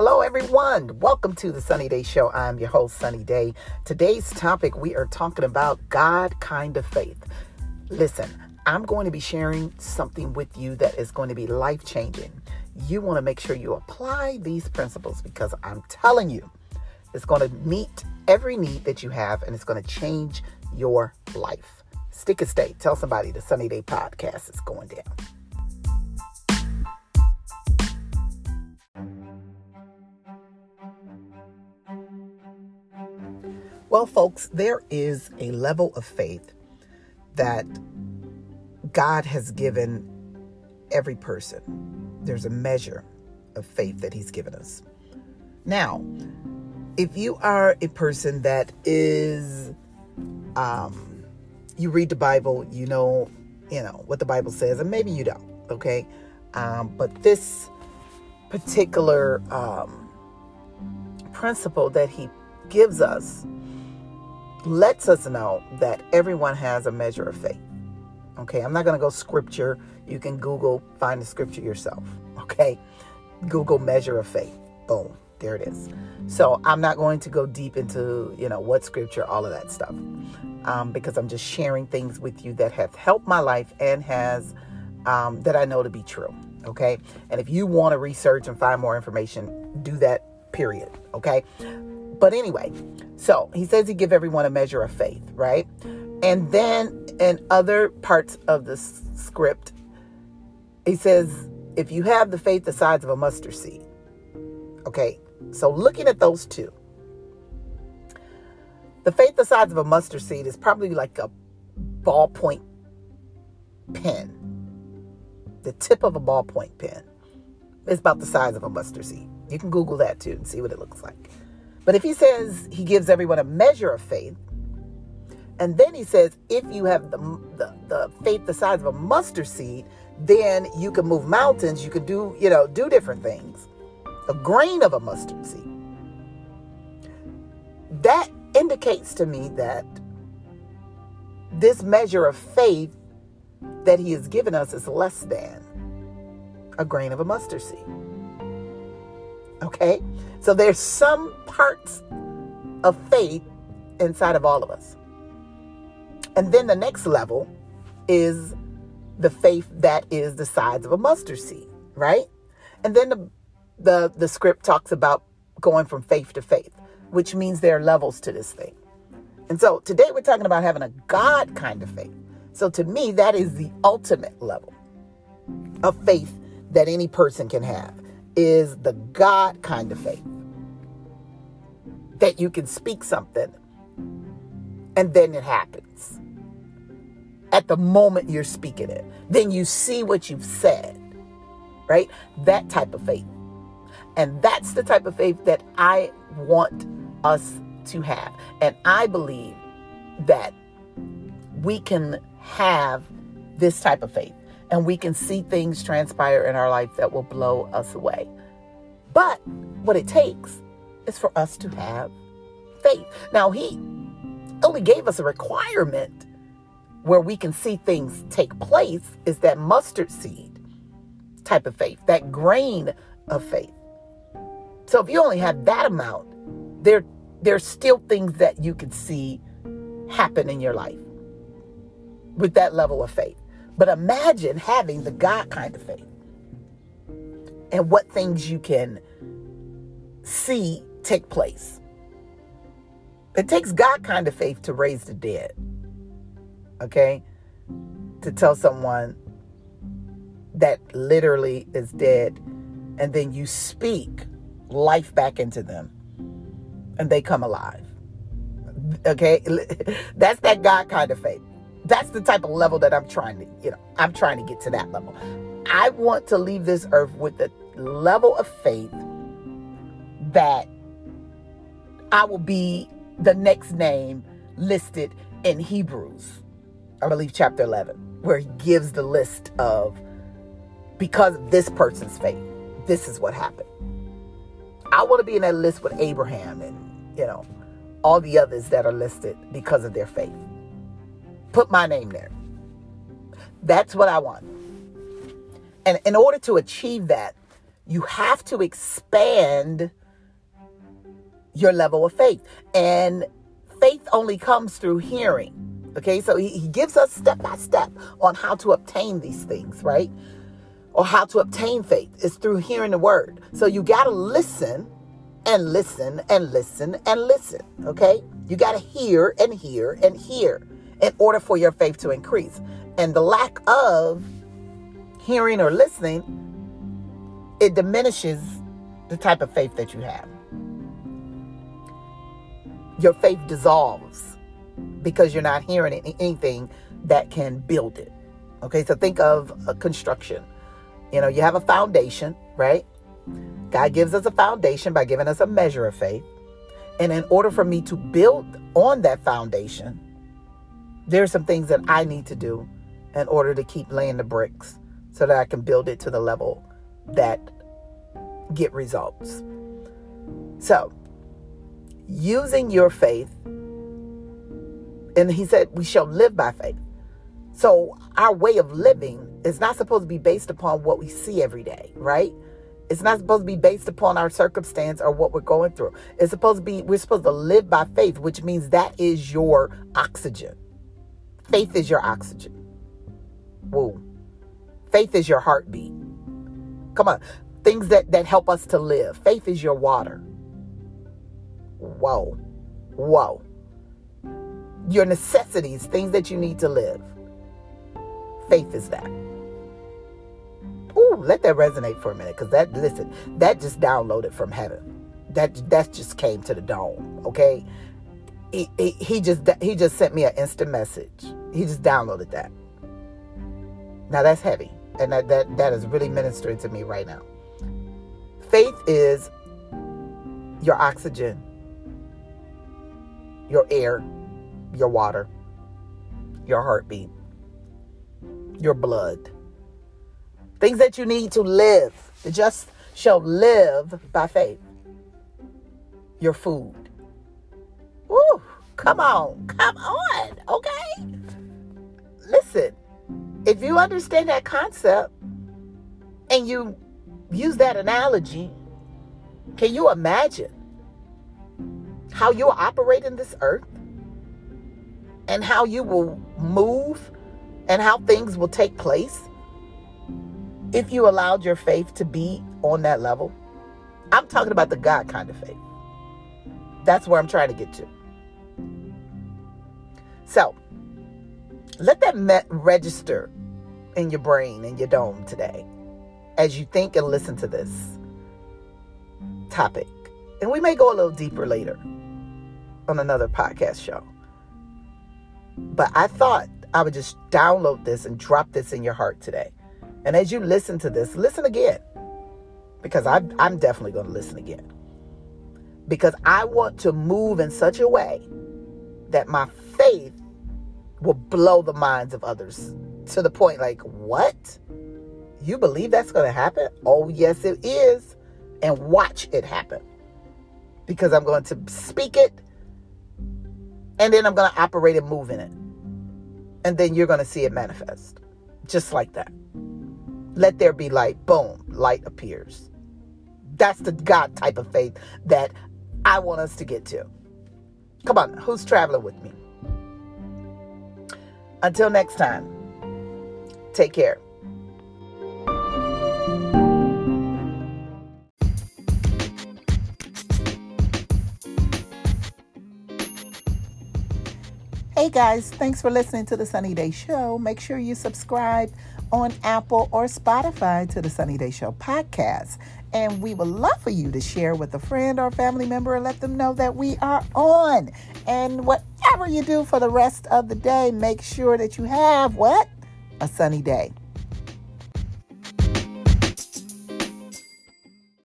Hello, everyone. Welcome to the Sonnie Day Show. I'm your host, Sonnie Day. Today's topic we are talking about God kind of faith. Listen, I'm going to be sharing something with you that is going to be life changing. You want to make sure you apply these principles because I'm telling you, it's going to meet every need that you have and it's going to change your life. Stick a stay. Tell somebody the Sonnie Day podcast is going down. Well, folks, there is a level of faith that God has given every person. There's a measure of faith that He's given us. Now, if you are a person that is, um, you read the Bible, you know, you know what the Bible says, and maybe you don't, okay? Um, but this particular um, principle that He gives us lets us know that everyone has a measure of faith. Okay, I'm not going to go scripture. You can Google, find the scripture yourself. Okay, Google measure of faith. Boom, there it is. So I'm not going to go deep into, you know, what scripture, all of that stuff, um, because I'm just sharing things with you that have helped my life and has um, that I know to be true. Okay, and if you want to research and find more information, do that. Period. Okay. But anyway, so he says he give everyone a measure of faith, right? And then in other parts of the script, he says, if you have the faith the size of a mustard seed. Okay, so looking at those two, the faith the size of a mustard seed is probably like a ballpoint pen. The tip of a ballpoint pen is about the size of a mustard seed. You can Google that too and see what it looks like. But if he says he gives everyone a measure of faith, and then he says if you have the, the, the faith the size of a mustard seed, then you can move mountains, you can do, you know, do different things. A grain of a mustard seed. That indicates to me that this measure of faith that he has given us is less than a grain of a mustard seed. Okay? So there's some parts of faith inside of all of us. And then the next level is the faith that is the size of a mustard seed, right? And then the the, the script talks about going from faith to faith, which means there are levels to this thing. And so today we're talking about having a God kind of faith. So to me, that is the ultimate level of faith that any person can have is the God kind of faith. That you can speak something and then it happens. At the moment you're speaking it, then you see what you've said, right? That type of faith. And that's the type of faith that I want us to have. And I believe that we can have this type of faith and we can see things transpire in our life that will blow us away. But what it takes is for us to have faith. Now, He only gave us a requirement where we can see things take place is that mustard seed type of faith, that grain of faith. So if you only have that amount, there there's still things that you can see happen in your life with that level of faith. But imagine having the God kind of faith and what things you can see take place. It takes God kind of faith to raise the dead. Okay? To tell someone that literally is dead, and then you speak life back into them, and they come alive. Okay? That's that God kind of faith that's the type of level that I'm trying to, you know, I'm trying to get to that level. I want to leave this earth with the level of faith that I will be the next name listed in Hebrews, I believe chapter 11, where he gives the list of because of this person's faith, this is what happened. I want to be in that list with Abraham and, you know, all the others that are listed because of their faith. Put my name there. That's what I want. And in order to achieve that, You have to expand your level of faith. And faith only comes through hearing. Okay, so he, gives us step by step on how to obtain these things, right? Or how to obtain faith is through hearing the word. So you got to listen and listen and listen and listen. Okay, you got to hear and hear and hear in order for your faith to increase. And the lack of hearing or listening, it diminishes the type of faith that you have. Your faith dissolves because you're not hearing anything that can build it. Okay, so think of a construction. You know, you have a foundation, right? God gives us a foundation by giving us a measure of faith. And in order for me to build on that foundation, there are some things that I need to do in order to keep laying the bricks so that I can build it to the level that get results. So, using your faith, and he said, we shall live by faith. So, our way of living is not supposed to be based upon what we see every day, right? It's not supposed to be based upon our circumstance or what we're going through. It's supposed to be, we're supposed to live by faith, which means that is your oxygen. Faith is your oxygen. Whoa. Faith is your heartbeat. Come on. Things that, that help us to live. Faith is your water. Whoa. Whoa. Your necessities, things that you need to live. Faith is that. Ooh, let that resonate for a minute. Cause that listen, that just downloaded from heaven. That that just came to the dome. Okay he, he, just he just sent me an instant message. He just downloaded that. Now that's heavy, and that that that is really ministering to me right now. Faith is your oxygen, your air, your water, your heartbeat, your blood. Things that you need to live. The just shall live by faith. Your food Woo, come on, come on, okay? Listen, if you understand that concept and you use that analogy, can you imagine how you operate in this earth and how you will move and how things will take place if you allowed your faith to be on that level? I'm talking about the God kind of faith. That's where I'm trying to get to. So let that met register in your brain and your dome today as you think and listen to this topic. And we may go a little deeper later on another podcast show. But I thought I would just download this and drop this in your heart today. And as you listen to this, listen again. Because I'm, I'm definitely going to listen again. Because I want to move in such a way that my faith will blow the minds of others to the point like, what? You believe that's going to happen? Oh, yes, it is. And watch it happen. Because I'm going to speak it and then I'm going to operate and move in it. And then you're going to see it manifest. Just like that. Let there be light. Boom, light appears. That's the God type of faith that I want us to get to. Come on, who's traveling with me? Until next time, take care. Hey guys, thanks for listening to the Sonnie Day Show. Make sure you subscribe on Apple or Spotify to the Sonnie Day Show podcast. And we would love for you to share with a friend or family member and let them know that we are on. And whatever you do for the rest of the day, make sure that you have what? A sunny day.